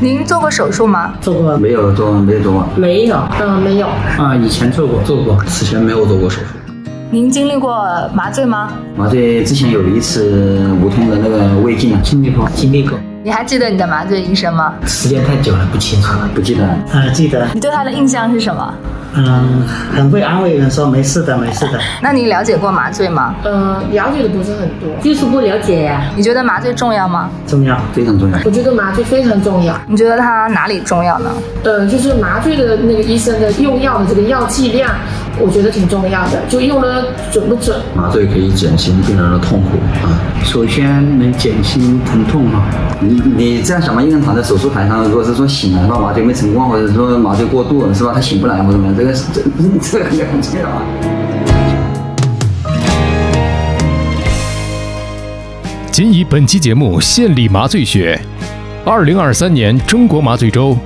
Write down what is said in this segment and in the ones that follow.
您做过手术吗？做过没有做，没有做过没有？嗯，没有。啊，以前做过，做过，此前没有做过手术。您经历过麻醉吗？麻醉之前有一次无痛的那个胃镜啊，经历过，经历过。你还记得你的麻醉医生吗？时间太久了，不清楚了，不记得了。啊，记得。你对他的印象是什么？嗯，很会安慰人，说没事的，没事的。那你了解过麻醉吗？呃，了解的不是很多。技术不了解呀。你觉得麻醉重要吗？重要，非常重要。我觉得麻醉非常重要。你觉得它哪里重要呢？呃，就是麻醉的那个医生的用药的这个药剂量，我觉得挺重要的，就用的准不准。麻醉可以减轻病人的痛苦啊，首先能减轻疼痛哈。你你这样想嘛，一个人躺在手术台上，如果是说醒了，说麻醉没成功，或者说麻醉过度，是吧？他醒不来或者怎么样，这个是这这个也很重要啊。仅以本期节目献礼麻醉学，二零二三年中国麻醉周，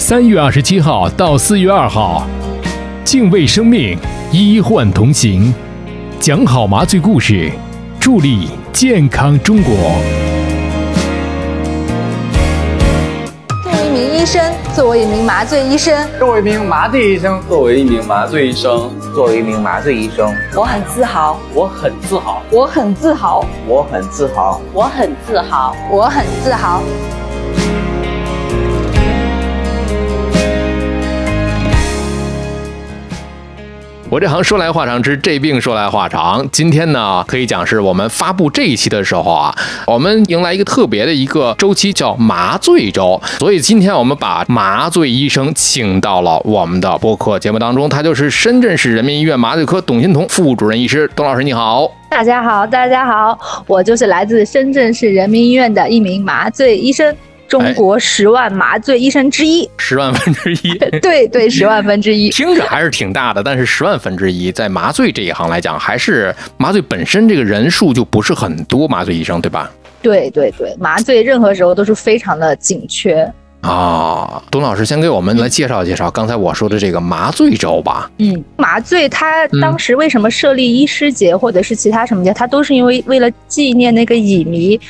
三月二十七号到四月二号，敬畏生命，医患同行，讲好麻醉故事，助力健康中国。作为一名医生，作为一名麻醉医生，作为一名麻醉医生，作为一名麻醉医生，作为一名麻醉医生，我很自豪，我很自豪，我很自豪，我很自豪，我很自豪，我很自豪。我这行说来话长，之这病说来话长。今天呢，可以讲是我们发布这一期的时候啊，我们迎来一个特别的一个周期，叫麻醉周。所以今天我们把麻醉医生请到了我们的播客节目当中，他就是深圳市人民医院麻醉科董欣彤副主任医师，董老师你好。大家好，大家好，我就是来自深圳市人民医院的一名麻醉医生。中国十万麻醉医生之一，十万分之一，对对，十万分之一，听着还是挺大的，但是十万分之一，在麻醉这一行来讲，还是麻醉本身这个人数就不是很多，麻醉医生对吧？对对对，麻醉任何时候都是非常的紧缺啊。董老师先给我们来介绍介绍刚才我说的这个麻醉周吧。嗯，麻醉它当时为什么设立医师节或者是其他什么节，它都是因为为了纪念那个乙醚。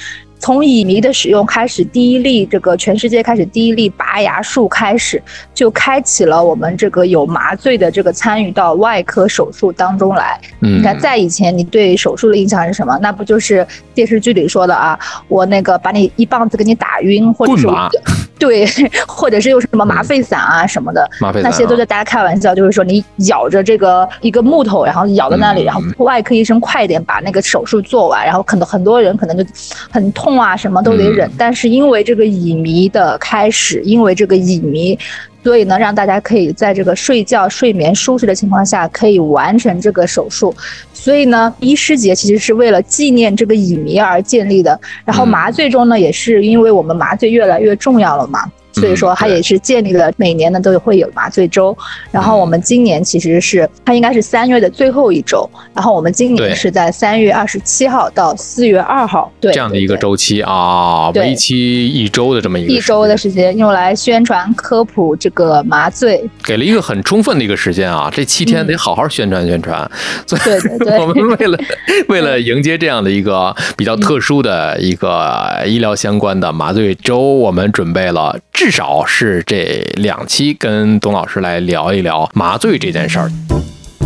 从乙醚的使用开始，第一例这个全世界开始第一例拔牙术开始，就开启了我们这个有麻醉的这个参与到外科手术当中来。嗯，你看在以前你对手术的印象是什么？那不就是电视剧里说的啊？我那个把你一棒子给你打晕，或者是 对，或者是用什么麻沸散啊什么的，那些都在大家开玩笑，就是说你咬着这个一个木头，然后咬在那里，然后外科医生快点把那个手术做完，然后可能很多人可能就很痛啊，什么都得忍。但是因为这个乙醚的开始，因为这个乙醚，所以呢，让大家可以在这个睡觉、睡眠舒适的情况下可以完成这个手术。所以呢，医师节其实是为了纪念这个乙醚而建立的。然后麻醉中呢，也是因为我们麻醉越来越重要了嘛。所以说，它也是建立了每年呢都会有麻醉周。然后我们今年其实是它应该是三月的最后一周。然后我们今年是在三月二十七号到四月二号，对这样的一个周期啊，为期一周的这么一个一周的时间，用来宣传科普这个麻醉，给了一个很充分的一个时间啊。这七天得好好宣传宣传。对对对，我们为了 为了迎接这样的一个比较特殊的一个医疗相关的麻醉周，我们准备了。至少是这两期跟董老师来聊一聊麻醉这件事儿。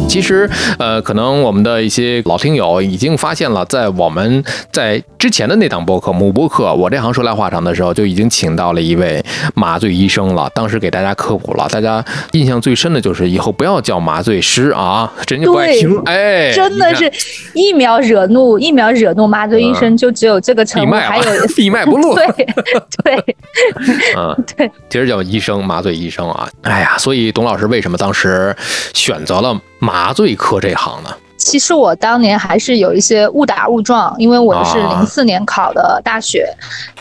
其实，呃，可能我们的一些老听友已经发现了，在我们在之前的那档播客母播客，我这行说来话长的时候，就已经请到了一位麻醉医生了。当时给大家科普了，大家印象最深的就是以后不要叫麻醉师啊，人家不爱听。哎，真的是一秒惹怒，一秒惹怒麻醉医生，就只有这个称呼，还有 闭麦不录。对对，嗯对，其实叫医生，麻醉医生啊。哎呀，所以董老师为什么当时选择了？麻醉科这行呢？其实我当年还是有一些误打误撞，因为我是零四年考的大学。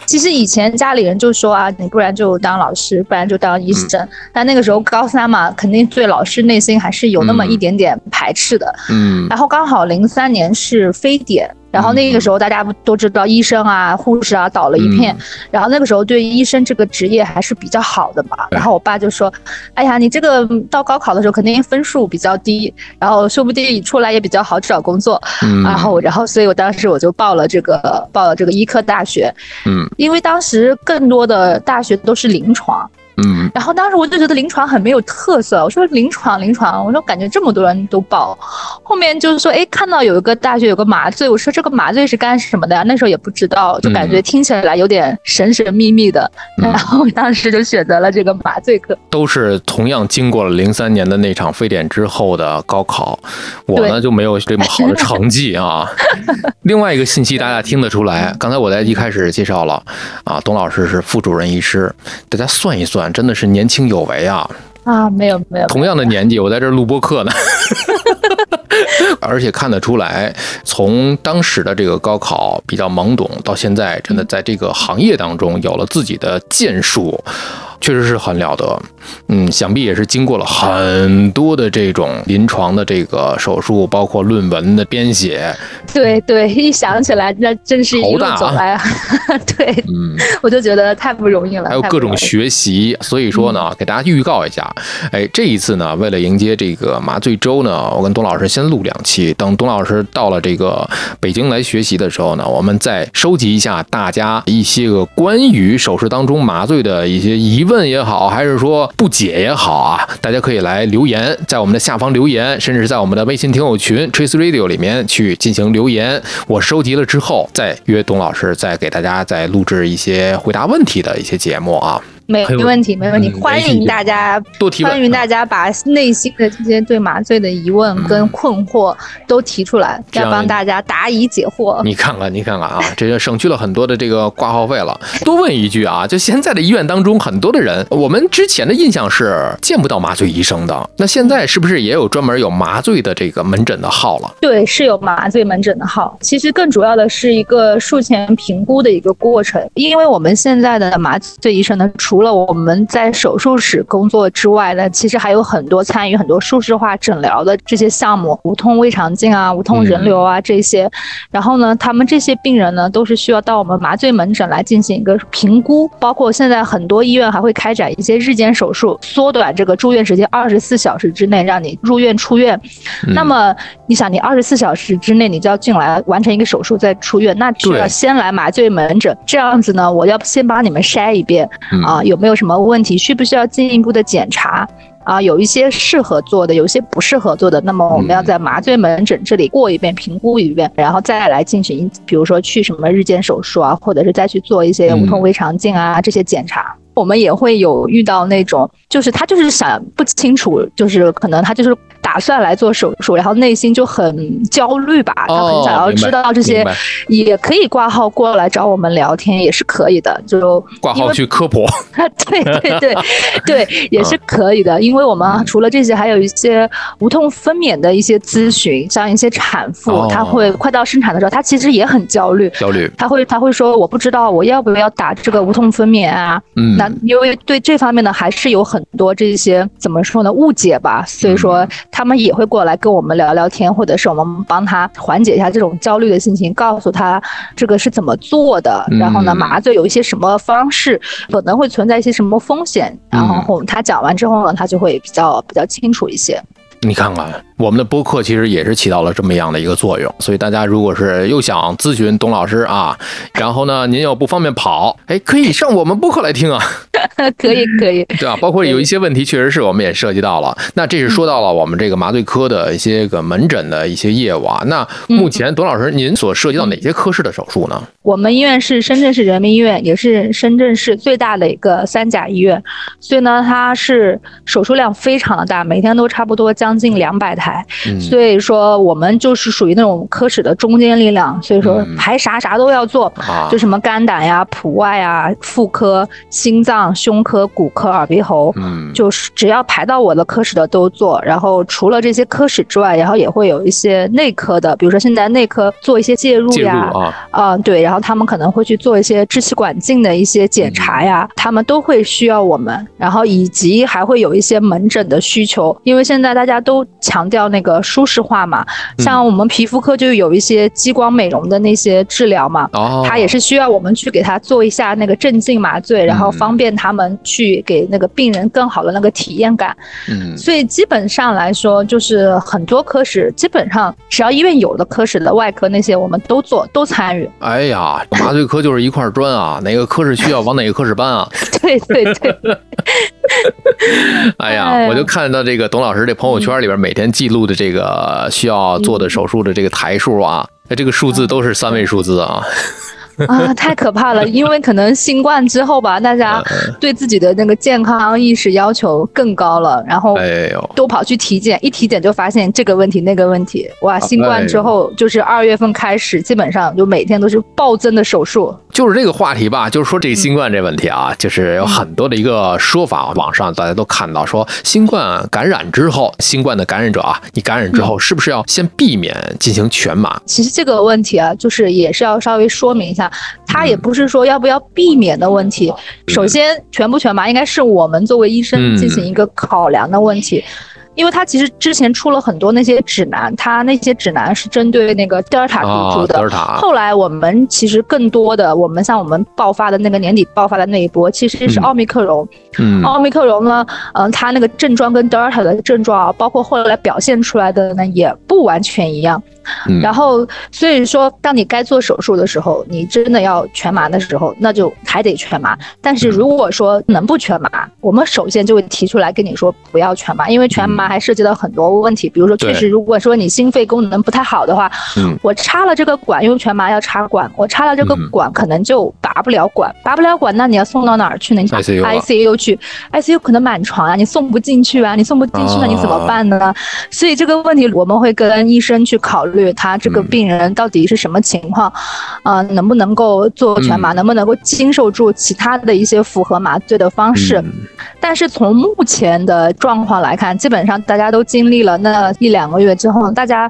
其实以前家里人就说啊，你不然就当老师，不然就当医生。但那个时候高三嘛，肯定对老师内心还是有那么一点点排斥的。嗯。然后刚好零三年是非典。然后那个时候大家不都知道医生啊、护士啊倒了一片，然后那个时候对医生这个职业还是比较好的嘛。然后我爸就说：“哎呀，你这个到高考的时候肯定分数比较低，然后说不定出来也比比较好找工作，嗯。然后然后所以我当时我就报了这个报了这个医科大学，嗯。因为当时更多的大学都是临床，嗯然后当时我就觉得临床很没有特色，我说临床临床，我说感觉这么多人都报，后面就是说，哎，看到有一个大学有个麻醉，我说这个麻醉是干什么的呀？那时候也不知道，就感觉听起来有点神神秘秘的，嗯然后当时就选择了这个麻醉科。都是同样经过了零三年的那场非典之后的高考，我呢就没有这么好的成绩啊。另外一个信息大家听得出来，刚才我在一开始介绍了啊，董老师是副主任医师，大家算一算，真的是年轻有为啊。啊，没有没有，同样的年纪，我在这儿录播课呢，而且看得出来，从当时的这个高考比较懵懂，到现在真的在这个行业当中有了自己的建树，确实是很了得。嗯，想必也是经过了很多的这种临床的这个手术，包括论文的编写。对对，一想起来，那真是一路头大啊走来，对，嗯，我就觉得太不容易了，还有各种学习，所以说呢，给大家预告一下，哎，这一次呢，为了迎接这个麻醉周呢，我跟董老师先录两期，等董老师到了这个北京来学习的时候呢，我们再收集一下大家一些个关于手术当中麻醉的一些疑问也好，还是说不解也好啊，大家可以来留言，在我们的下方留言，甚至是在我们的微信听友群 Trace Radio 里面去进行留言，我收集了之后，再约董老师再给大家再录制一些回答问题的一些节目啊。没没问题，没问题，嗯欢迎大家多提问欢迎大家把内心的这些对麻醉的疑问跟困惑都提出来，这样要帮大家答疑解惑。你看看，你看看啊，这就省去了很多的这个挂号费了。多问一句啊，就现在的医院当中，很多的人，我们之前的印象是见不到麻醉医生的，那现在是不是也有专门有麻醉的这个门诊的号了？对，是有麻醉门诊的号。其实更主要的是一个术前评估的一个过程，因为我们现在的麻醉医生呢，除了我们在手术室工作之外呢，其实还有很多参与很多数字化诊疗的这些项目，无痛胃肠镜啊、无痛人流啊这些。然后呢，他们这些病人呢，都是需要到我们麻醉门诊来进行一个评估，包括现在很多医院还会开展一些日间手术，缩短这个住院时间，二十四小时之内让你入院出院。那么你想，你二十四小时之内你就要进来完成一个手术再出院，那就要先来麻醉门诊。这样子呢，我要先帮你们筛一遍嗯啊，有没有什么问题，需不需要进一步的检查？啊，有一些适合做的，有一些不适合做的，那么我们要在麻醉门诊这里过一遍，评估一遍，然后再来进行，比如说去什么日间手术啊，或者是再去做一些无痛胃肠镜啊、这些检查。我们也会有遇到那种，就是他就是想不清楚，就是可能他就是打算来做手术，然后内心就很焦虑吧，他很想要知道这些也可以挂号过来找我们聊天，也是可以的，就挂号去科普，对对对对，也是可以的，因为我们除了这些，还有一些无痛分娩的一些咨询，像一些产妇，哦。她会快到生产的时候，她其实也很焦虑，焦虑，她会她会说我不知道我要不要打这个无痛分娩啊？嗯那因为对这方面呢，还是有很多这些怎么说呢误解吧，所以嗯。说他们也会过来跟我们聊聊天，或者是我们帮他缓解一下这种焦虑的心情，告诉他这个是怎么做的，然后呢嗯麻醉有一些什么方式，可能会存在一些什么风险，然嗯。后他讲完之后呢，他就会比较比较清楚一些。你看看，我们的播客其实也是起到了这么样的一个作用。所以大家如果是又想咨询董老师啊，然后呢您又不方便跑，哎，可以上我们播客来听啊。可 以可以，对啊，包括有一些问题，确实是我们也涉及到了。那这是说到了我们这个麻醉科的一些个门诊的一些业务啊。那目前董老师您所涉及到哪些科室的手术呢？我们医院是深圳市人民医院，也是深圳市最大的一个三甲医院，所以呢，它是手术量非常的大，每天都差不多将近两百台。嗯所以说我们就是属于那种科室的中坚力量，所以说嗯排啥啥都要做，啊就什么肝胆呀、普外啊、妇科、心脏、胸科、骨科、耳鼻喉，嗯就是只要排到我的科室的都做。然后除了这些科室之外，然后也会有一些内科的，比如说现在内科做一些介入呀，啊，啊、对，然后他们可能会去做一些支气管镜的一些检查呀，他们都会需要我们，然后以及还会有一些门诊的需求，因为现在大家都强调那个舒适化嘛，像我们皮肤科就有一些激光美容的那些治疗嘛，哦，他也是需要我们去给他做一下那个镇静麻醉，然后方便他他们去给那个病人更好的那个体验感。嗯，所以基本上来说，就是很多科室，基本上只要医院有的科室的外科那些，我们都做，都参与。哎呀，麻醉科就是一块砖啊，哪个科室需要往哪个科室搬啊？对 对对。哎呀，我就看到这个董老师这朋友圈里边每天记录的这个需要做的手术的这个台数啊，那这个数字都是三位数字啊。啊，太可怕了！因为可能新冠之后吧，大家对自己的那个健康意识要求更高了，然后都跑去体检，一体检就发现这个问题那个问题。哇，新冠之后就是二月份开始，基本上就每天都是暴增的手术。就是这个话题吧，就是说这个新冠这问题啊，就是有很多的一个说法，网上大家都看到说，新冠感染之后，新冠的感染者啊，你感染之后是不是要先避免进行全麻？其实这个问题啊，就是也是要稍微说明一下。他也不是说要不要避免的问题，首先全不全麻应该是我们作为医生进行一个考量的问题。因为它其实之前出了很多那些指南，它那些指南是针对那个德尔塔毒株的。后来我们其实更多的，我们像我们爆发的那个年底爆发的那一波，其实是奥密克戎。嗯。奥密克戎呢，嗯，它那个症状跟德尔塔的症状，包括后来表现出来的呢，也不完全一样。嗯。然后，所以说，当你该做手术的时候，你真的要全麻的时候，那就还得全麻。但是如果说能不全麻，我们首先就会提出来跟你说不要全麻，因为全麻。还涉及到很多问题，比如说，确实，如果说你心肺功能不太好的话，我插了这个管，因为全麻要插管，我插了这个管，可能就拔不了管，拔不了管，那你要送到哪儿去呢？ICU 去，ICU 可能满床啊，你送不进去啊，你送不进去，那你怎么办呢？所以这个问题我们会跟医生去考虑，他这个病人到底是什么情况，啊，能不能够做全麻，能不能够经受住其他的一些符合麻醉的方式？但是从目前的状况来看，基本上。大家都经历了那一两个月之后，大家。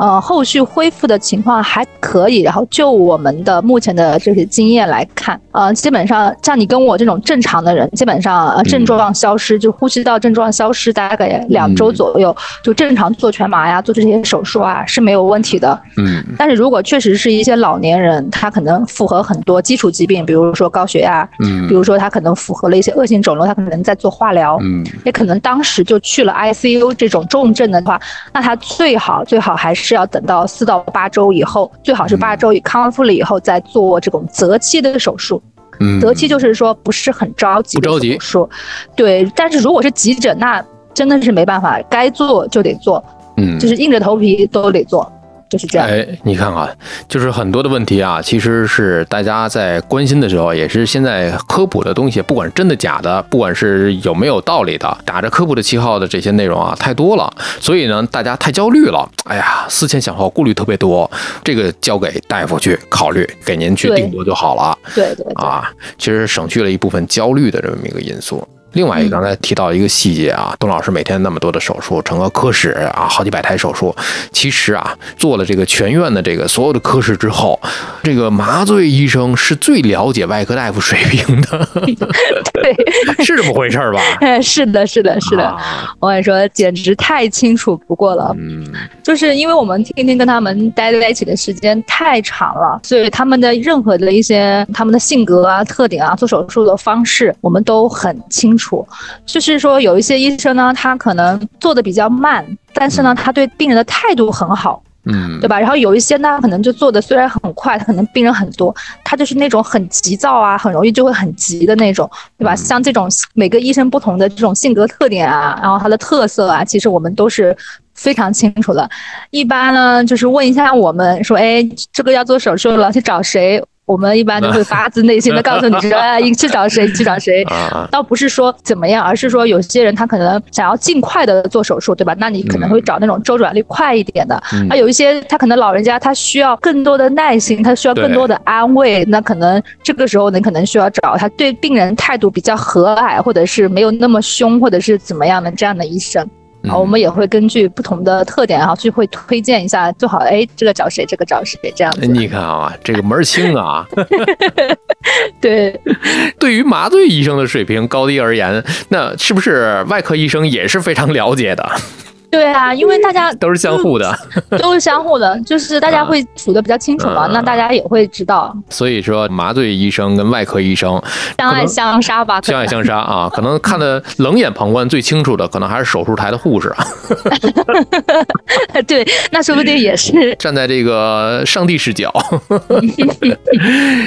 呃，后续恢复的情况还可以。然后就我们的目前的这些经验来看，呃，基本上像你跟我这种正常的人，基本上呃症状消失，就呼吸道症状消失，大概两周左右，就正常做全麻呀，做这些手术啊是没有问题的。嗯。但是如果确实是一些老年人，他可能符合很多基础疾病，比如说高血压，嗯，比如说他可能符合了一些恶性肿瘤，他可能在做化疗，嗯，也可能当时就去了 ICU 这种重症的话，那他最好最好还是。是要等到四到八周以后，最好是八周以康复了以后再做这种择期的手术。嗯，择期就是说不是很着急，不着急说。对，但是如果是急诊，那真的是没办法，该做就得做。嗯，就是硬着头皮都得做。就是这样。哎，你看看，就是很多的问题啊，其实是大家在关心的时候，也是现在科普的东西，不管是真的假的，不管是有没有道理的，打着科普的旗号的这些内容啊，太多了，所以呢，大家太焦虑了。哎呀，思前想后，顾虑特别多，这个交给大夫去考虑，给您去定夺就好了。对对啊，其实省去了一部分焦虑的这么一个因素。另外一个，刚才提到一个细节啊，董老师每天那么多的手术，整个科室啊，好几百台手术，其实啊，做了这个全院的这个所有的科室之后，这个麻醉医生是最了解外科大夫水平的，对，是这么回事吧？是的，是的，是的，我跟你说，简直太清楚不过了。嗯，就是因为我们天天跟他们待在一起的时间太长了，所以他们的任何的一些他们的性格啊、特点啊、做手术的方式，我们都很清。处，就是说有一些医生呢，他可能做的比较慢，但是呢，他对病人的态度很好，嗯，对吧？然后有一些呢，可能就做的虽然很快，他可能病人很多，他就是那种很急躁啊，很容易就会很急的那种，对吧？像这种每个医生不同的这种性格特点啊，然后他的特色啊，其实我们都是非常清楚的。一般呢，就是问一下我们说，哎，这个要做手术了，去找谁？我们一般都会发自内心的告诉你说，你去找谁去找谁，倒不是说怎么样，而是说有些人他可能想要尽快的做手术，对吧？那你可能会找那种周转率快一点的。啊，有一些他可能老人家他需要更多的耐心，他需要更多的安慰，那可能这个时候你可能需要找他对病人态度比较和蔼，或者是没有那么凶，或者是怎么样的这样的医生。啊，我们也会根据不同的特点，然后去会推荐一下，最好哎，这个找谁，这个找谁，这样子。你看啊，这个门儿清啊。对，对于麻醉医生的水平高低而言，那是不是外科医生也是非常了解的？对啊，因为大家 都是相互的，都是相互的，就是大家会处的比较清楚嘛，那大家也会知道。所以说，麻醉医生跟外科医生相爱相杀吧，相爱相杀啊，可能看的 冷眼旁观最清楚的，可能还是手术台的护士啊。对，那说不定也是站在这个上帝视角。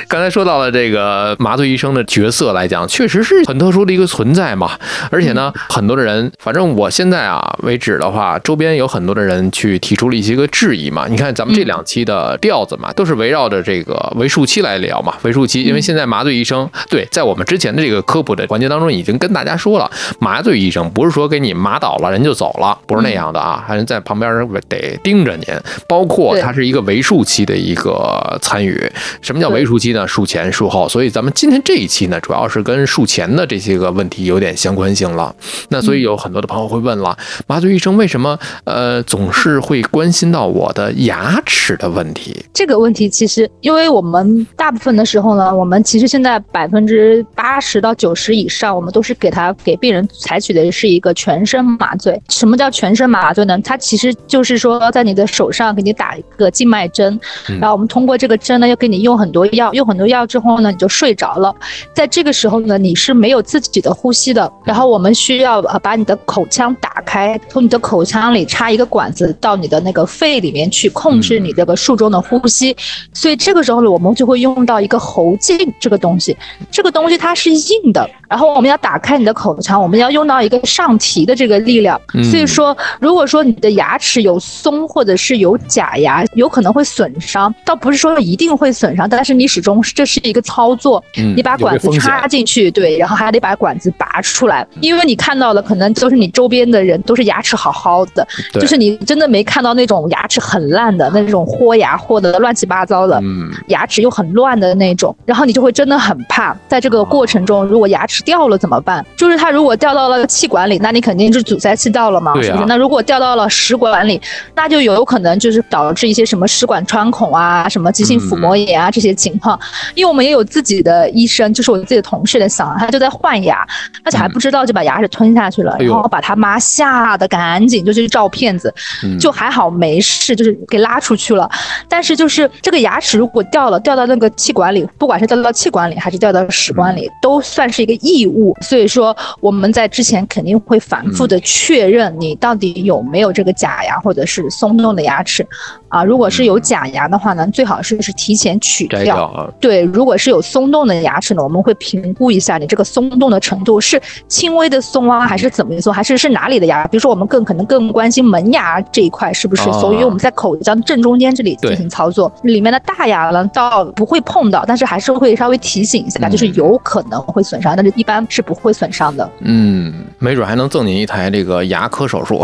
刚才说到了这个麻醉医生的角色来讲，确实是很特殊的一个存在嘛。而且呢，很多的人，反正我现在啊为止的话，周边有很多的人去提出了一些个质疑嘛。你看咱们这两期的调子嘛，都是围绕着这个为数期来聊嘛。为数期，因为现在麻醉医生对，在我们之前的这个科普的环节当中，已经跟大家说了，麻醉医生不是说给你麻倒了人就走了，不是那样的啊，还是在旁边得盯着您。包括它是一个为数期的一个参与。什么叫为数期呢？术前、术后。所以咱们今天这一期呢，主要是跟术前的这些个问题有点相关性了。那所以有很多的朋友会问了，麻醉医生为什么呃总是会关心到我的牙齿的问题？这个问题其实，因为我们大部分的时候呢，我们其实现在百分之八十到九十以上，我们都是给他给病人采取的是一个全身麻醉。什么叫全身麻醉呢？它其实就是说在你的手上给你打一个静脉针，然后我们通过这个针呢，又给你用很多药，用很多药之后呢，你就睡着了。在这个时候呢，你是没有自己的呼吸的。然后我们需要呃把你的口腔打开，从你的口口腔里插一个管子到你的那个肺里面去控制你这个术中的呼吸。所以这个时候呢，我们就会用到一个喉镜这个东西。这个东西它是硬的，然后我们要打开你的口腔，我们要用到一个上提的这个力量。所以说，如果说你的牙齿有松或者是有假牙，有可能会损伤，倒不是说一定会损伤，但是你始终这是一个操作，你把管子插进去，对，然后还得把管子拔出来，因为你看到了可能都是你周边的人都是牙齿好好的，就是你真的没看到那种牙齿很烂的那种豁牙豁的乱七八糟的，牙齿又很乱的那种，然后你就会真的很怕，在这个过程中如果牙齿掉了怎么办？就是它如果掉到了气管里，那你肯定是阻塞气道了嘛，是不是？那如果掉到了食管里，那就有可能就是导致一些什么食管穿孔啊，什么急性腹膜炎啊这些情况。因为我们也有自己的医生，就是我自己的同事的嗓，他就在换牙，而且还不知道就把牙齿吞下去了，然后把他妈吓得赶紧就去照片子，就还好没事，就是给拉出去了。但是就是这个牙齿如果掉了，掉到那个气管里，不管是掉到气管里还是掉到食管里，都算是一个异物。所以说我们在之前肯定会反复的确认你到底有没有这个假牙或者是松动的牙齿啊。如果是有假牙的话呢，最好是是提前取掉。对，如果是有松动的牙齿呢，我们会评估一下你这个松动的程度是轻微的松啊，还是怎么松，还是是哪里的牙？比如说我们更可能更关心门牙这一块是不是？所以我们在口腔正中间这里进行操作，里面的大牙呢倒不会碰到，但是还是会稍微提醒一下，就是有可能会损伤，但是一般是不会损伤的。嗯，没准还能赠您一台这个牙科手术，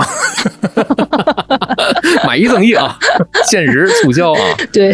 买一赠一啊，限时促销啊。对，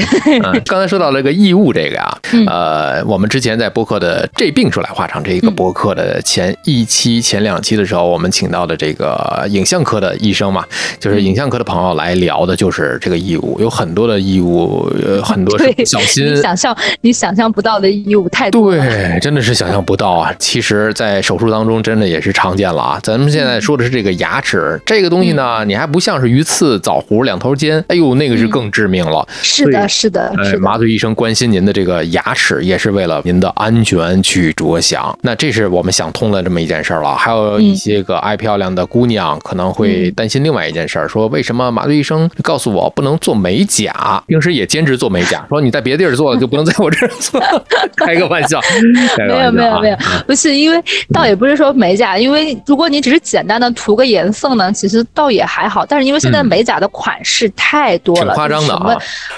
刚才说到了个异物这个呀，呃，我们之前在播客的这病说来话长这一个播客的前一期、前两期的时候，我们请到的这个影像科的医生嘛，就是影像科的朋友来聊的，就是这个异物，有很多的异物，呃，很多是小心，你想象你想象不到的异物太多，对，真的是想象不到啊。其实，在手术当中，真的也是常见了啊。咱们现在说的是这个牙齿这个东西呢，你还不像是鱼刺、枣核两头尖，哎呦，那个是更致命了。是的，是的，是麻醉医生关心您的这个牙齿，也是为了您的安全去着想。那这是我们想通了这么一件事儿了。还有一些个爱漂亮的姑娘可能会担心另外一件事儿，说为什么麻醉医生告诉我不能做美甲？平时也兼职做美甲，说你在别的地儿做了就不能在我这儿做。开个玩笑，没有没有没有，不是因为倒也不是说美甲，因为如果你只是简单的涂个颜色呢，其实倒也还好。但是因为现在美甲的款式太多了，夸张的啊，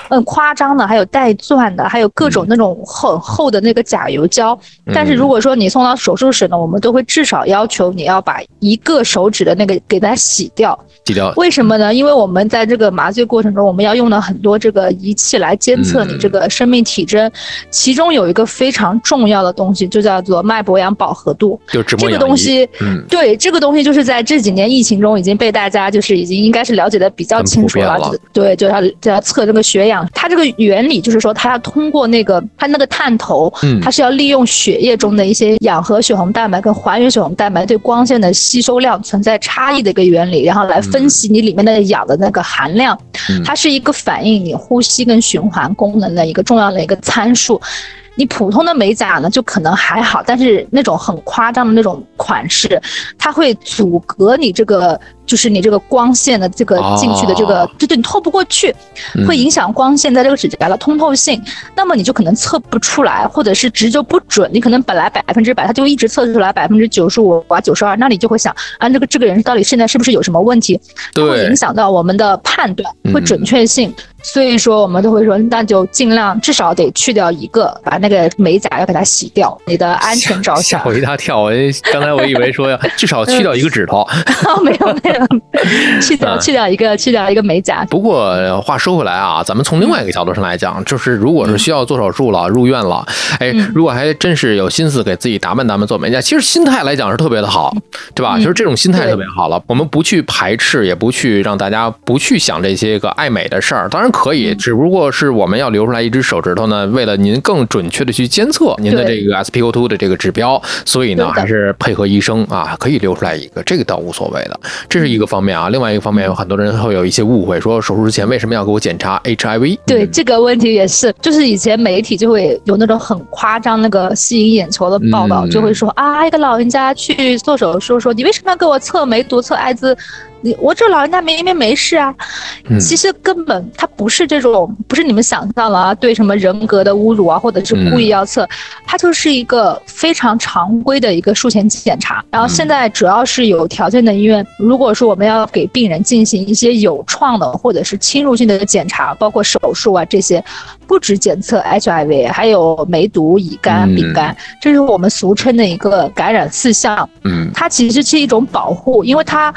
嗯，夸张的，还有带钻的，还有各种那种很厚的那个甲油胶。但是如果说你送到手术室呢，我们都会至少要求你要把一个手指的那个给它洗掉。洗掉。为什么呢？因为我们在这个麻醉过程中，我们要用到很多这个仪器来监测你这个生命体征，其中有一个非常重要的东西，就叫做脉搏氧饱和度。就这个东西，嗯，对，这个东西就是在这几年疫情中已经被大家就是已经应该是了解的比较清楚了。对，就要要测这个血氧。它这个原理就是说，它要通过那个它那个探头，嗯它是要利用血液中的一些氧和血红蛋白跟还原血红蛋白对光线的吸收量存在差异的一个原理，然后来分析你里面的氧的那个含量。嗯它是一个反映你呼吸跟循环功能的一个重要的一个参数。你普通的美甲呢，就可能还好，但是那种很夸张的那种款式，它会阻隔你这个，就是你这个光线的这个哦进去的这个，就对你透不过去，嗯会影响光线在这个指甲的通透性。那么你就可能测不出来，或者是值就不准。你可能本来百分之百，它就一直测出来百分之九十五啊、九十二，那你就会想啊，这个这个人到底现在是不是有什么问题？它会影响到我们的判断，嗯会准确性。所以说，我们都会说，那就尽量至少得去掉一个，把那个美甲要给它洗掉，你的安全着想 吓想。我一大跳！我刚才我以为说要至少去掉一个指头。没 有没有，去掉嗯。去掉一个去掉一个美甲。不过话说回来啊，咱们从另外一个角度上来讲，就是如果是需要做手术了、入院了，哎，嗯。如果还真是有心思给自己打扮打扮做美甲，其实心态来讲是特别的好，对吧？嗯。就是这种心态特别好了，我们不去排斥，也不去让大家不去想这些个爱美的事儿，当然可嗯。以，只不过是我们要留出来一只手指头呢，为了您更准确的去监测您的这个 SpO2 的这个指标，所以呢，还是配合医生啊，可以留出来一个，这个倒无所谓的，这是一个方面啊。另外一个方面，有很多人会有一些误会，说手术之前为什么要给我检查 HIV？对嗯这个问题也是，就是以前媒体就会有那种很夸张、那个吸引眼球的报道，嗯就会说啊，一个老人家去做手术，说你为什么要给我测梅毒、测艾滋？你我这老人家明明没事啊。嗯其实根本他不是这种，不是你们想象了啊，对什么人格的侮辱啊，或者是故意要测，他就是一个非常常规的一个术前检查。然后现在主要是有条件的医院，如果说我们要给病人进行一些有创的或者是侵入性的检查，包括手术啊这些，不止检测 HIV，还有梅毒、乙肝、嗯丙肝，这是我们俗称的一个感染四项。嗯它其实是一种保护，因为它，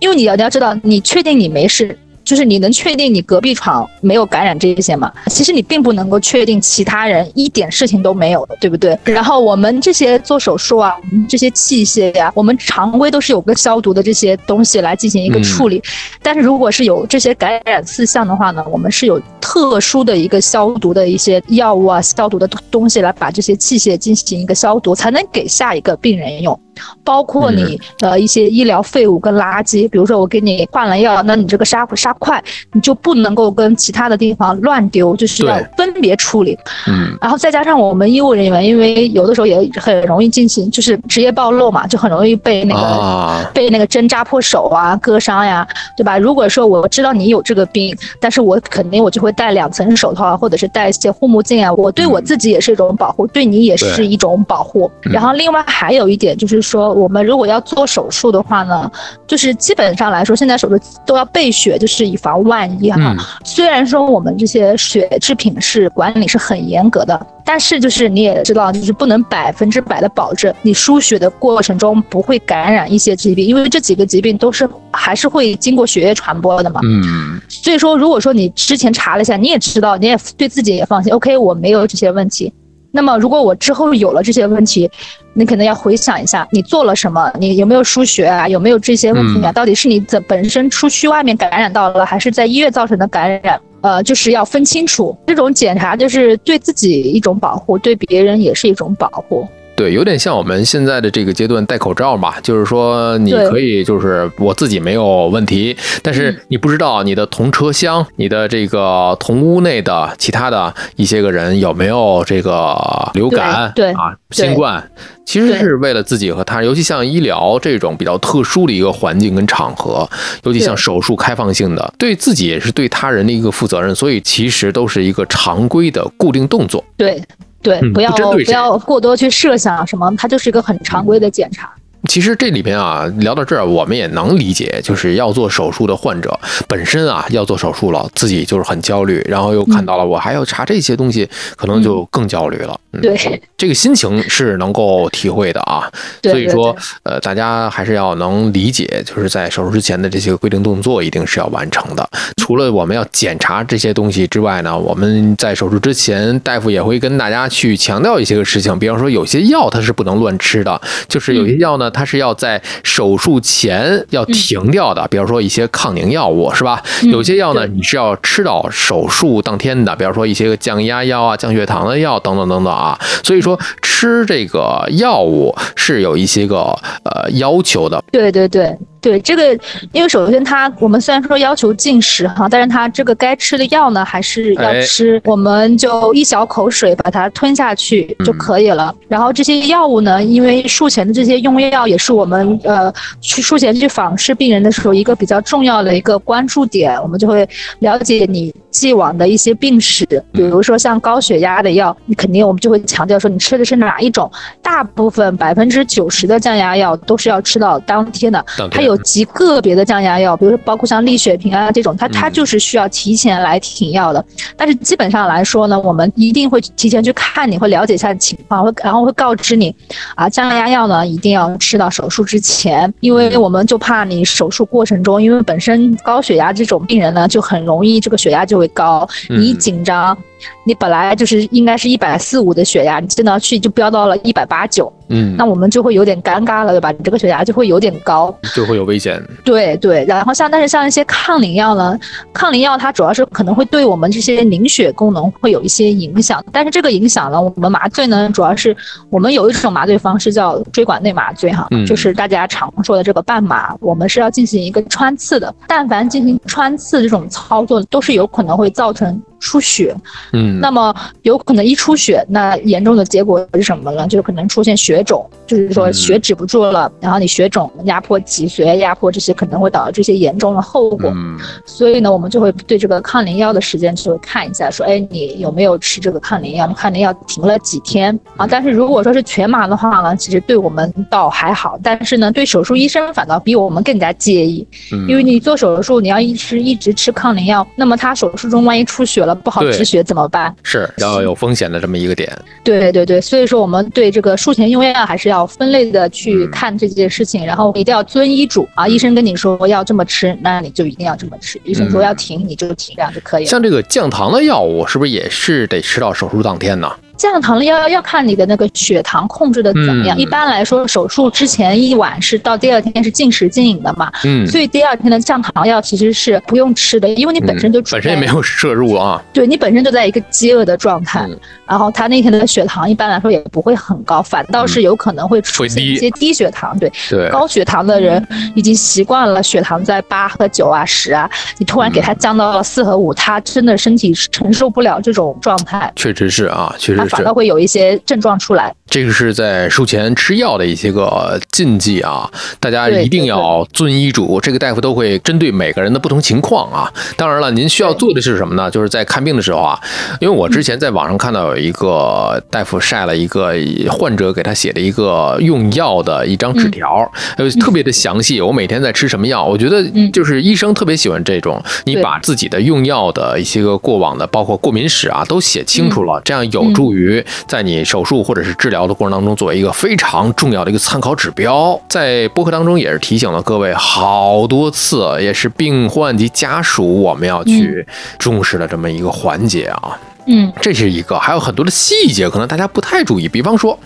因为你要你要知道，你确定你没事，就是你能确定你隔壁床没有感染这些吗？其实你并不能够确定其他人一点事情都没有的，对不对？然后我们这些做手术啊，我们这些器械呀、我们常规都是有个消毒的这些东西来进行一个处理。但是如果是有这些感染四项的话呢，我们是有特殊的一个消毒的一些药物啊、消毒的东西来把这些器械进行一个消毒，才能给下一个病人用。包括你的一些医疗废物跟垃圾，比如说我给你换了药，那你这个沙沙块你就不能够跟其他的地方乱丢，就是要分别处理。嗯然后再加上我们医务人员，因为有的时候也很容易进行就是职业暴露嘛，就很容易被那个、啊，被那个针扎破手啊、割伤呀，对吧？如果说我知道你有这个病，但是我肯定我就会戴两层手套啊，或者是戴一些护目镜啊，我对我自己也是一种保护，对你也是一种保护。嗯然后另外还有一点就是说，我们如果要做手术的话呢，就是基本上来说，现在手术都要备血，就是以防万一哈。嗯虽然说我们这些血制品是管理是很严格的，但是就是你也知道，就是不能百分之百的保证你输血的过程中不会感染一些疾病，因为这几个疾病都是还是会经过血液传播的嘛。嗯所以说，如果说你之前查了一下，你也知道，你也对自己也放心，OK，我没有这些问题。那么，如果我之后有了这些问题，你可能要回想一下，你做了什么，你有没有输血啊，有没有这些问题啊？嗯到底是你的本身出去外面感染到了，还是在医院造成的感染？呃，就是要分清楚。这种检查就是对自己一种保护，对别人也是一种保护。对，有点像我们现在的这个阶段戴口罩嘛，就是说你可以，就是我自己没有问题，但是嗯。你不知道你的同车厢、你的这个同屋内的其他的一些个人有没有这个流感，啊，新冠，其实是为了自己和他人，尤其像医疗这种比较特殊的一个环境跟场合，尤其像手术开放性的，对自己也是对他人的一个负责任，所以其实都是一个常规的固定动作。对对，嗯不要不要过多去设想什么，它就是一个很常规的检查。其实这里边啊，聊到这儿，我们也能理解，就是要做手术的患者本身啊，要做手术了，自己就是很焦虑，然后又看到了我还要查这些东西，可能就更焦虑了。嗯，对这个心情是能够体会的啊。所以说，呃，大家还是要能理解，就是在手术之前的这些规定动作一定是要完成的。除了我们要检查这些东西之外呢，我们在手术之前，大夫也会跟大家去强调一些个事情，比方说有些药它是不能乱吃的，就是有些药呢，呢，它是要在手术前要停掉的，比方说一些抗凝药物，是吧？有些药呢，你是要吃到手术当天的，比方说一些个降压药啊、降血糖的药等等等等啊。所以说吃这个药物是有一些个呃要求的。对对对。对这个，因为首先它我们虽然说要求禁食哈，但是它这个该吃的药呢还是要吃，我们就一小口水把它吞下去就可以了。然后这些药物呢，因为术前的这些用药也是我们呃去术前去访视病人的时候一个比较重要的一个关注点，我们就会了解你既往的一些病史，比如说像高血压的药，你肯定我们就会强调说你吃的是哪一种，大部分百分之九十的降压药都是要吃到当天的，它有。有极个别的降压药，比如说包括像利血平啊这种，它它就是需要提前来停药的。但是基本上来说呢，我们一定会提前去看你，会了解一下情况，会然后会告知你，啊降压药呢一定要吃到手术之前，因为我们就怕你手术过程中，因为本身高血压这种病人呢就很容易这个血压就会高，你一紧张。你本来就是应该是一百四五的血压，你真的去就飙到了一百八九，嗯，那我们就会有点尴尬了，对吧？你这个血压就会有点高，就会有危险。对对，然后像但是像一些抗凝药呢，抗凝药它主要是可能会对我们这些凝血功能会有一些影响，但是这个影响呢，我们麻醉呢，主要是我们有一种麻醉方式叫椎管内麻醉哈，就是大家常说的这个半麻，我们是要进行一个穿刺的，但凡进行穿刺这种操作，都是有可能会造成。出血，嗯，那么有可能一出血，那严重的结果是什么呢？就是可能出现血肿，就是说血止不住了，然后你血肿压迫脊髓、压迫这些，可能会导致这些严重的后果。所以呢，我们就会对这个抗凝药的时间就会看一下，说，哎，你有没有吃这个抗凝药？抗凝药停了几天啊？但是如果说是全麻的话呢，其实对我们倒还好，但是呢，对手术医生反倒比我们更加介意，嗯因为你做手术你要一直一直吃抗凝药，那么他手术中万一出血了。不好止血怎么办？是要有风险的这么一个点。对对对，所以说我们对这个术前用药还是要分类的去看这件事情，然后一定要遵医嘱啊。医生跟你说要这么吃，那你就一定要这么吃。医生说要停，你就停，这样就可以了。像这个降糖的药物，是不是也是得吃到手术当天呢？降糖要要看你的那个血糖控制的怎么样。一般来说，手术之前一晚是到第二天是禁食禁饮的嘛。嗯。所以第二天的降糖药其实是不用吃的，因为你本身就本身也没有摄入啊。对你本身就在一个饥饿的状态，然后他那天的血糖一般来说也不会很高，反倒是有可能会出现一些低血糖。对对。高血糖的人已经习惯了血糖在八和九啊十啊，你突然给他降到了四和五，他真的身体承受不了这种状态。确实是啊，确实是。反倒会有一些。症状出来，这个是在术前吃药的一些个禁忌啊，大家一定要遵医嘱。这个大夫都会针对每个人的不同情况啊。当然了，您需要做的是什么呢？就是在看病的时候啊，因为我之前在网上看到有一个大夫晒了一个患者给他写的一个用药的一张纸条，呃，特别的详细。我每天在吃什么药？我觉得就是医生特别喜欢这种，你把自己的用药的一些个过往的，包括过敏史啊，都写清楚了，这样有助于在你。手术或者是治疗的过程当中，作为一个非常重要的一个参考指标，在播客当中也是提醒了各位好多次，也是病患及家属我们要去重视的这么一个环节啊。嗯，这是一个，还有很多的细节，可能大家不太注意。比方说，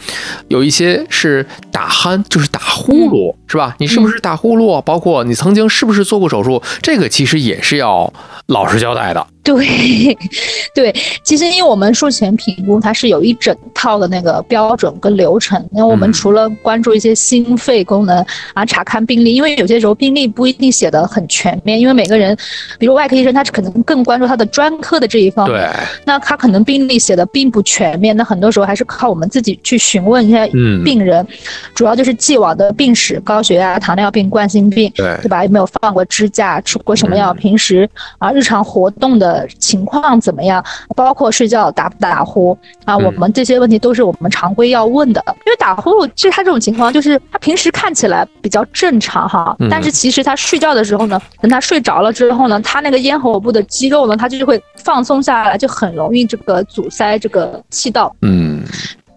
有一些是打鼾，就是打呼噜，是吧？你是不是打呼噜？包括你曾经是不是做过手术？这个其实也是要老实交代的。对，对，其实因为我们术前评估，它是有一整套的那个标准跟流程。那我们除了关注一些心肺功能啊，查看病历，因为有些时候病历不一定写的很全面，因为每个人，比如外科医生，他可能更关注他的专科的这一方。对。那他可能病历写的并不全面，那很多时候还是靠我们自己去询问一下病人，主要就是既往的病史，高血压、糖尿病、冠心病，对对吧？有没有放过支架？吃过什么药？平时啊，日常活动的。情况怎么样？包括睡觉打不打呼啊？我们这些问题都是我们常规要问的。因为打呼噜，其实他这种情况就是他平时看起来比较正常哈，但是其实他睡觉的时候呢，等他睡着了之后呢，他那个咽喉部的肌肉呢，他就会放松下来，就很容易这个阻塞这个气道。嗯。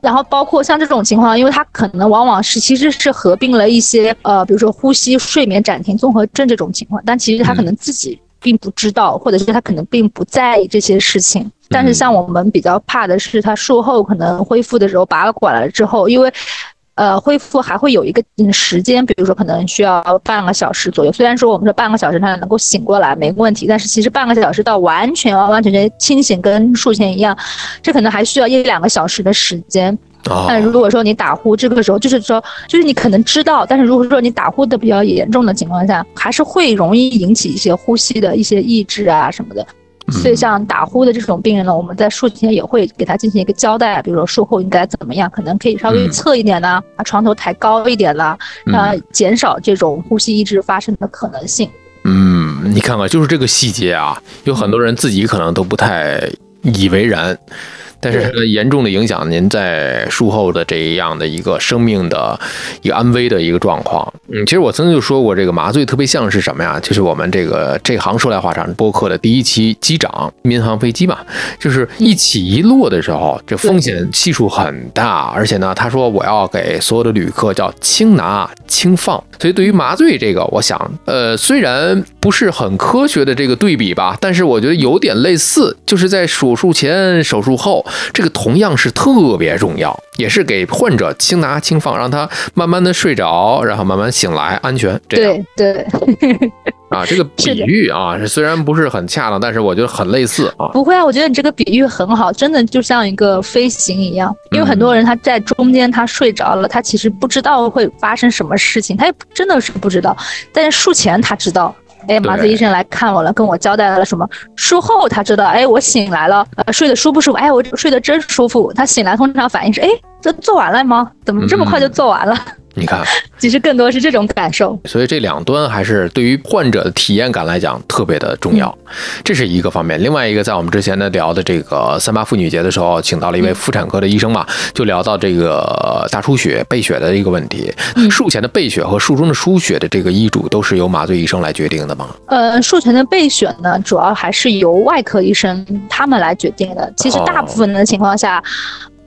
然后包括像这种情况，因为它可能往往是其实是合并了一些呃，比如说呼吸睡眠暂停综合症这种情况，但其实他可能自己。并不知道，或者是他可能并不在意这些事情。但是像我们比较怕的是，他术后可能恢复的时候拔了管了之后，因为呃，恢复还会有一个嗯时间，比如说可能需要半个小时左右。虽然说我们说半个小时他能够醒过来没问题，但是其实半个小时到完全完完全全清醒跟术前一样，这可能还需要一两个小时的时间。但如果说你打呼，这个时候就是说，就是你可能知道，但是如果说你打呼的比较严重的情况下，还是会容易引起一些呼吸的一些抑制啊什么的。所以像打呼的这种病人呢，我们在术前也会给他进行一个交代，比如说术后应该怎么样，可能可以稍微侧一点呢，把床头抬高一点啦，啊，减少这种呼吸抑制发生的可能性。嗯，你看看，就是这个细节啊，有很多人自己可能都不太以为然。但是严重的影响您在术后的这样的一个生命的一个安危的一个状况。嗯，其实我曾经就说过，这个麻醉特别像是什么呀？就是我们这个这行说来话长，播客的第一期机长，民航飞机嘛，就是一起一落的时候，这风险系数很大。而且呢，他说我要给所有的旅客叫轻拿轻放。所以对于麻醉这个，我想，呃，虽然不是很科学的这个对比吧，但是我觉得有点类似，就是在手术前、手术后。这个同样是特别重要，也是给患者轻拿轻放，让他慢慢的睡着，然后慢慢醒来，安全。对对。啊，这个比喻啊，虽然不是很恰当，但是我觉得很类似啊。不会啊，我觉得你这个比喻很好，真的就像一个飞行一样。因为很多人他在中间他睡着了，他其实不知道会发生什么事情，他也真的是不知道。但是术前他知道。哎，麻醉医生来看我了，跟我交代了什么？术后他知道，哎，我醒来了，呃，睡得舒不舒服？哎，我睡得真舒服。他醒来通常反应是，哎，这做完了吗？怎么这么快就做完了？你看，其实更多是这种感受，所以这两端还是对于患者的体验感来讲特别的重要，这是一个方面。另外一个，在我们之前呢聊的这个三八妇女节的时候，请到了一位妇产科的医生嘛，就聊到这个大出血、备血的一个问题。术前的备血和术中的输血的这个医嘱都是由麻醉医生来决定的吗？呃，术前的备血呢，主要还是由外科医生他们来决定的。其实大部分的情况下。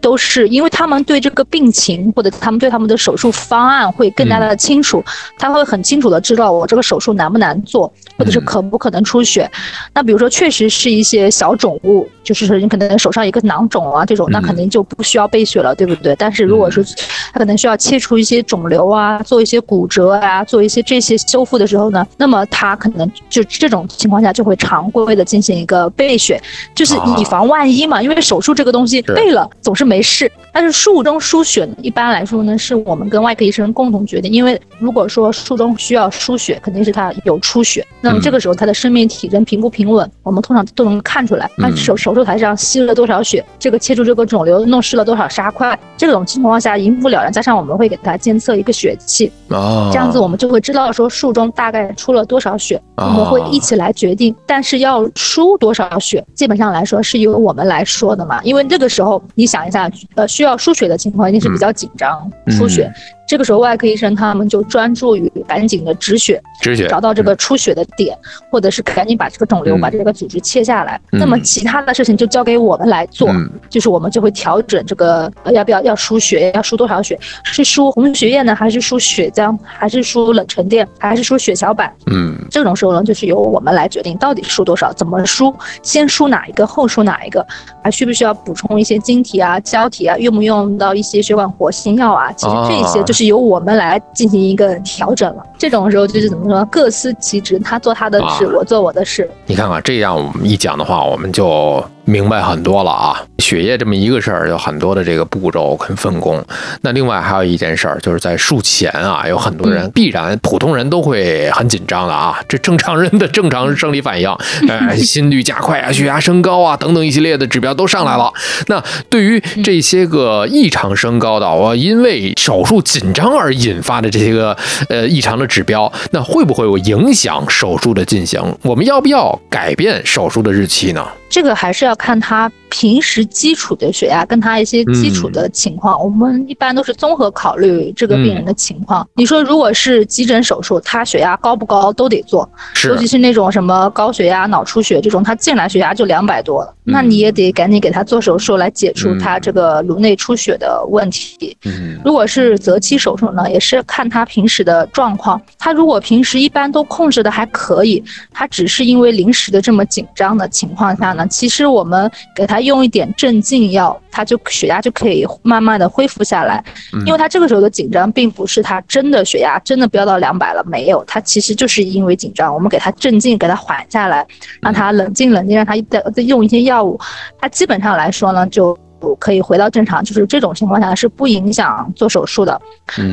都是因为他们对这个病情或者他们对他们的手术方案会更加的清楚，他会很清楚的知道我这个手术难不难做，或者是可不可能出血。那比如说确实是一些小肿物，就是说你可能手上一个囊肿啊这种，那肯定就不需要备血了，对不对？但是如果是他可能需要切除一些肿瘤啊，做一些骨折啊，做一些这些修复的时候呢，那么他可能就这种情况下就会常规的进行一个备血，就是以防万一嘛。因为手术这个东西备了总是。没事，但是术中输血呢，一般来说呢，是我们跟外科医生共同决定。因为如果说术中需要输血，肯定是他有出血，那么这个时候他的生命体征平不平稳，我们通常都能看出来。他手手术台上吸了多少血，这个切除这个肿瘤弄湿了多少纱块，这种情况下一目了然。加上我们会给他监测一个血气，这样子我们就会知道说术中大概出了多少血，我们会一起来决定。但是要输多少血，基本上来说是由我们来说的嘛，因为这个时候你想一下。呃，需要输血的情况一定是比较紧张，输血。这个时候，外科医生他们就专注于赶紧的止血，止血，找到这个出血的点，或者是赶紧把这个肿瘤、把这个组织切下来。那么其他的事情就交给我们来做，就是我们就会调整这个要不要要输血，要输多少血，是输红血液呢，还是输血浆，还是输冷沉淀，还是输血小板？嗯，这种时候呢，就是由我们来决定到底输多少，怎么输，先输哪一个，后输哪一个，还需不需要补充一些晶体啊、胶体啊，用不用到一些血管活性药啊？其实这些就是。是由我们来进行一个调整了。这种时候就是怎么说，各司其职，他做他的事，我做我的事。你看看这样我们一讲的话，我们就。明白很多了啊！血液这么一个事儿，有很多的这个步骤跟分工。那另外还有一件事儿，就是在术前啊，有很多人必然普通人都会很紧张的啊，这正常人的正常生理反应，呃，心率加快啊，血压升高啊，等等一系列的指标都上来了。那对于这些个异常升高的，我因为手术紧张而引发的这些个呃异常的指标，那会不会有影响手术的进行？我们要不要改变手术的日期呢？这个还是要看他平时基础的血压，跟他一些基础的情况。我们一般都是综合考虑这个病人的情况。你说，如果是急诊手术，他血压高不高都得做，尤其是那种什么高血压、脑出血这种，他进来血压就两百多了，那你也得赶紧给他做手术来解除他这个颅内出血的问题。如果是择期手术呢，也是看他平时的状况。他如果平时一般都控制的还可以，他只是因为临时的这么紧张的情况下呢。其实我们给他他用一点镇静药，他就血压就可以慢慢的恢复下来。因为他这个时候的紧张，并不是他真的血压真的飙到两百了，没有，他其实就是因为紧张。我们给他镇静，给他缓下来，让他冷静冷静，让他再再用一些药物，他基本上来说呢，就可以回到正常。就是这种情况下是不影响做手术的。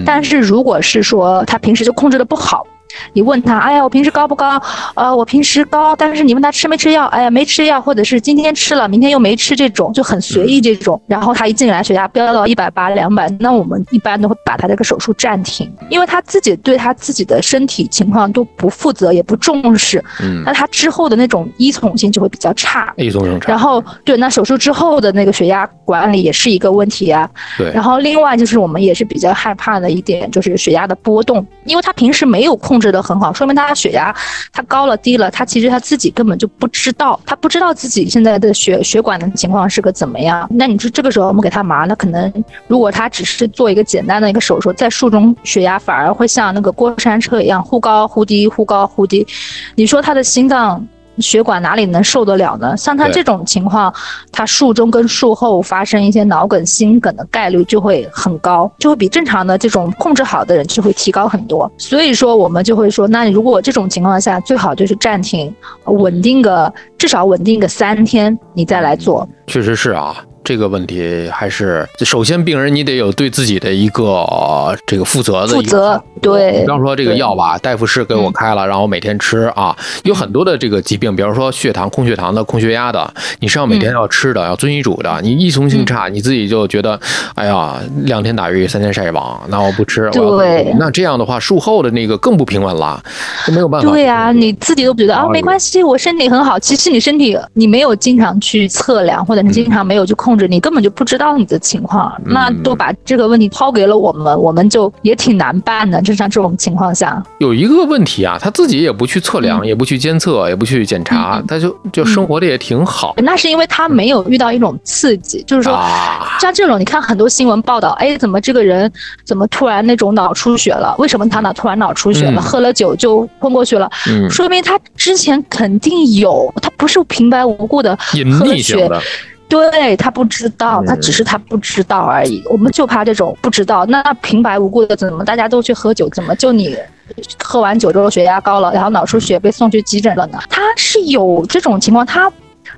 但是如果是说他平时就控制的不好。你问他，哎呀，我平时高不高？呃，我平时高，但是你问他吃没吃药？哎呀，没吃药，或者是今天吃了，明天又没吃，这种就很随意这种。然后他一进来血压飙到一百八、两百，那我们一般都会把他这个手术暂停，因为他自己对他自己的身体情况都不负责，也不重视。嗯。那他之后的那种依从性就会比较差。依从性差。然后对，那手术之后的那个血压管理也是一个问题啊。对。然后另外就是我们也是比较害怕的一点，就是血压的波动，因为他平时没有控控制。的很好，说明他的血压他高了低了，他其实他自己根本就不知道，他不知道自己现在的血血管的情况是个怎么样。那你说这个时候我们给他麻，那可能如果他只是做一个简单的一个手术，在术中血压反而会像那个过山车一样忽高忽低，忽高忽低。你说他的心脏？血管哪里能受得了呢？像他这种情况，他术中跟术后发生一些脑梗、心梗的概率就会很高，就会比正常的这种控制好的人就会提高很多。所以说，我们就会说，那如果这种情况下，最好就是暂停，稳定个至少稳定个三天，你再来做。确实是啊。这个问题还是首先，病人你得有对自己的一个这个负责的。负责对。比方说这个药吧，大夫是给我开了，让我每天吃啊。有很多的这个疾病，比方说血糖、控血糖的、控血压的，你是要每天要吃的，要遵医嘱的。你依从性差，你自己就觉得，哎呀，两天打鱼三天晒网，那我不吃。对。那这样的话，术后的那个更不平稳了，就没有办法。对呀，你自己都觉得啊，没关系，我身体很好。其实你身体你没有经常去测量，或者你经常没有去控。你根本就不知道你的情况，那都把这个问题抛给了我们，我们就也挺难办的。就像这种情况下，有一个问题啊，他自己也不去测量，也不去监测，也不去检查，他就就生活的也挺好。那是因为他没有遇到一种刺激，就是说像这种，你看很多新闻报道，哎，怎么这个人怎么突然那种脑出血了？为什么他脑突然脑出血了？喝了酒就昏过去了，说明他之前肯定有，他不是平白无故的喝了血。对他不知道，他只是他不知道而已。我们就怕这种不知道。那平白无故的，怎么大家都去喝酒，怎么就你喝完酒之后血压高了，然后脑出血被送去急诊了呢？他是有这种情况，他。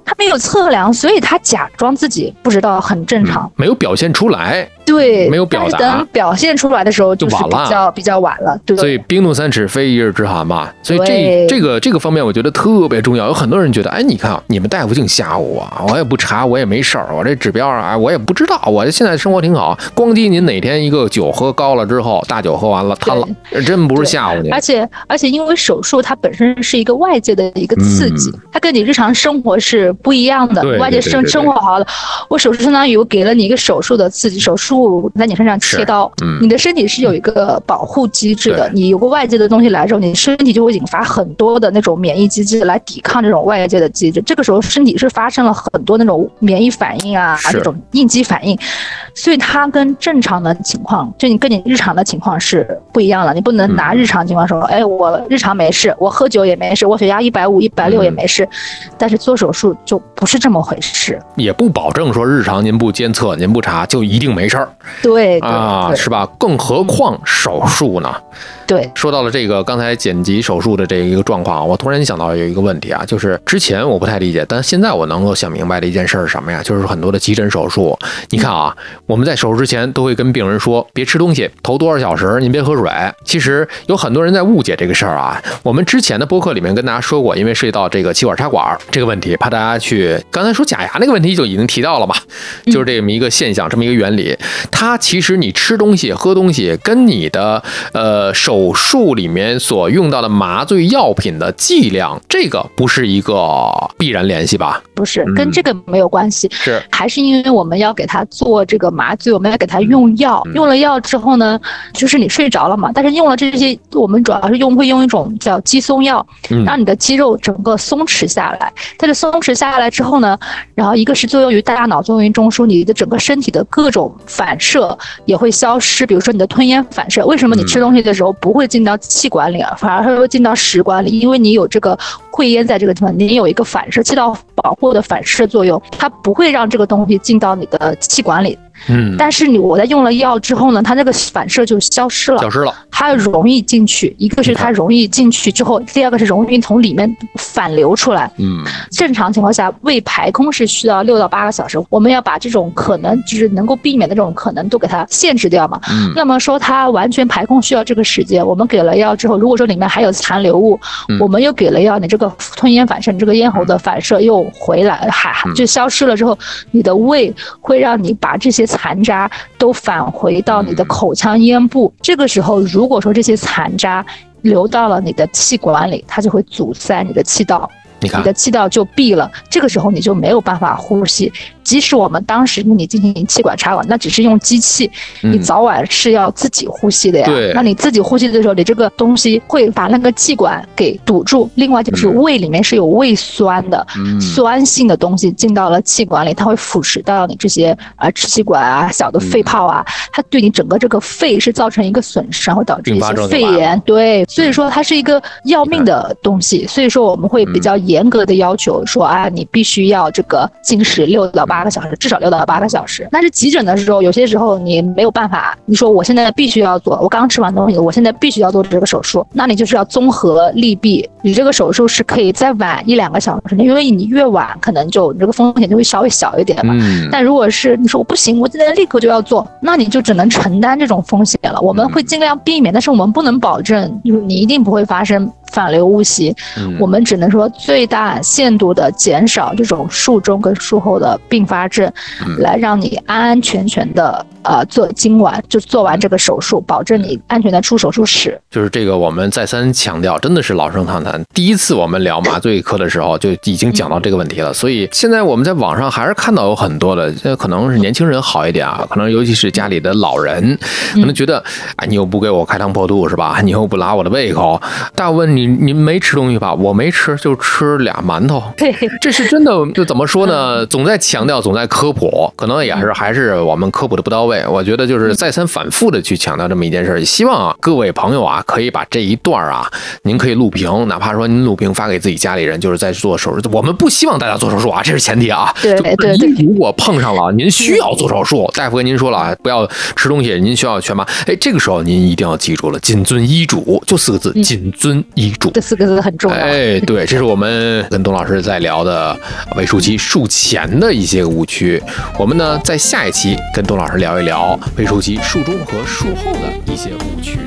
他没有测量，所以他假装自己不知道，很正常。没有表现出来，对，没有表达。等表现出来的时候，就晚了，比较比较晚了。对。所以冰冻三尺非一日之寒嘛。所以这这个这个方面，我觉得特别重要。有很多人觉得，哎，你看你们大夫净吓唬我，我也不查，我也没事儿，我这指标啊，我也不知道，我现在生活挺好。光记您哪天一个酒喝高了之后，大酒喝完了瘫了，真不是吓唬你。而且而且，因为手术它本身是一个外界的一个刺激，它跟你日常生活是。是不一样的，外界生生活好了，我手术相当于我给了你一个手术的刺激，手术在你身上切刀，你的身体是有一个保护机制的，你有个外界的东西来之后，你身体就会引发很多的那种免疫机制来抵抗这种外界的机制，这个时候身体是发生了很多那种免疫反应啊，这种应激反应，所以它跟正常的情况，就你跟你日常的情况是不一样的，你不能拿日常情况说，哎，我日常没事，我喝酒也没事，我血压一百五、一百六也没事，但是做手术。就不是这么回事，也不保证说日常您不监测、您不查就一定没事儿。对啊，是吧？更何况手术呢？对，说到了这个刚才剪辑手术的这一个状况，我突然想到有一个问题啊，就是之前我不太理解，但现在我能够想明白的一件事是什么呀？就是很多的急诊手术，你看啊，我们在手术之前都会跟病人说别吃东西，头多少小时您别喝水。其实有很多人在误解这个事儿啊。我们之前的播客里面跟大家说过，因为涉及到这个气管插管这个问题，怕大家去刚才说假牙那个问题就已经提到了嘛，就是这么一个现象，这么一个原理。它其实你吃东西、喝东西跟你的呃手。手术里面所用到的麻醉药品的剂量，这个不是一个必然联系吧？不是，跟这个没有关系，是还是因为我们要给他做这个麻醉，我们要给他用药，用了药之后呢，就是你睡着了嘛。但是用了这些，我们主要是用会用一种叫肌松药，让你的肌肉整个松弛下来。但是松弛下来之后呢，然后一个是作用于大脑，作用于中枢，你的整个身体的各种反射也会消失。比如说你的吞咽反射，为什么你吃东西的时候不？不会进到气管里，反而会进到食管里，因为你有这个会咽在这个地方，你有一个反射，气道保护的反射作用，它不会让这个东西进到你的气管里。嗯，但是你我在用了药之后呢，它那个反射就消失了，消失了，它容易进去。一个是它容易进去之后，第二个是容易从里面反流出来。嗯，正常情况下胃排空是需要六到八个小时，我们要把这种可能就是能够避免的这种可能都给它限制掉嘛。嗯，那么说它完全排空需要这个时间，我们给了药之后，如果说里面还有残留物，我们又给了药，你这个吞咽反射，你这个咽喉的反射又回来，还就消失了之后，你的胃会让你把这些。残渣都返回到你的口腔咽部，这个时候，如果说这些残渣流到了你的气管里，它就会阻塞你的气道，你看，你的气道就闭了，这个时候你就没有办法呼吸。即使我们当时给你进行气管插管，那只是用机器，你早晚是要自己呼吸的呀。对，那你自己呼吸的时候，你这个东西会把那个气管给堵住。另外就是胃里面是有胃酸的，酸性的东西进到了气管里，它会腐蚀到你这些啊支气管啊、小的肺泡啊，它对你整个这个肺是造成一个损伤，会导致一些肺炎。对，所以说它是一个要命的东西。所以说我们会比较严格的要求说啊，你必须要这个进食六到八。八个小时，至少六到八个小时。但是急诊的时候，有些时候你没有办法。你说我现在必须要做，我刚吃完东西，我现在必须要做这个手术，那你就是要综合利弊。你这个手术是可以再晚一两个小时，因为你越晚，可能就你这个风险就会稍微小一点嘛。但如果是你说我不行，我现在立刻就要做，那你就只能承担这种风险了。我们会尽量避免，但是我们不能保证你一定不会发生。反流误吸，我们只能说最大限度的减少这种术中跟术后的并发症，来让你安安全全的呃做今晚就做完这个手术，保证你安全的出手术室。就是这个，我们再三强调，真的是老生常谈。第一次我们聊麻醉科的时候就已经讲到这个问题了，所以现在我们在网上还是看到有很多的，这可能是年轻人好一点啊，可能尤其是家里的老人，可能觉得啊，你又不给我开膛破肚是吧？你又不拉我的胃口，大部分你您没吃东西吧？我没吃，就吃俩馒头。对，这是真的。就怎么说呢？总在强调，总在科普，可能也是还是我们科普的不到位。我觉得就是再三反复的去强调这么一件事。希望啊，各位朋友啊，可以把这一段啊，您可以录屏，哪怕说您录屏发给自己家里人，就是在做手术。我们不希望大家做手术啊，这是前提啊。对对对。如果碰上了您需要做手术，大夫跟您说了不要吃东西，您需要全麻。哎，这个时候您一定要记住了，谨遵医嘱，就四个字：谨遵医嘱。这四个字很重要。哎，对，这是我们跟董老师在聊的胃术期术前的一些误区。我们呢，在下一期跟董老师聊一聊胃术期术中和术后的一些误区。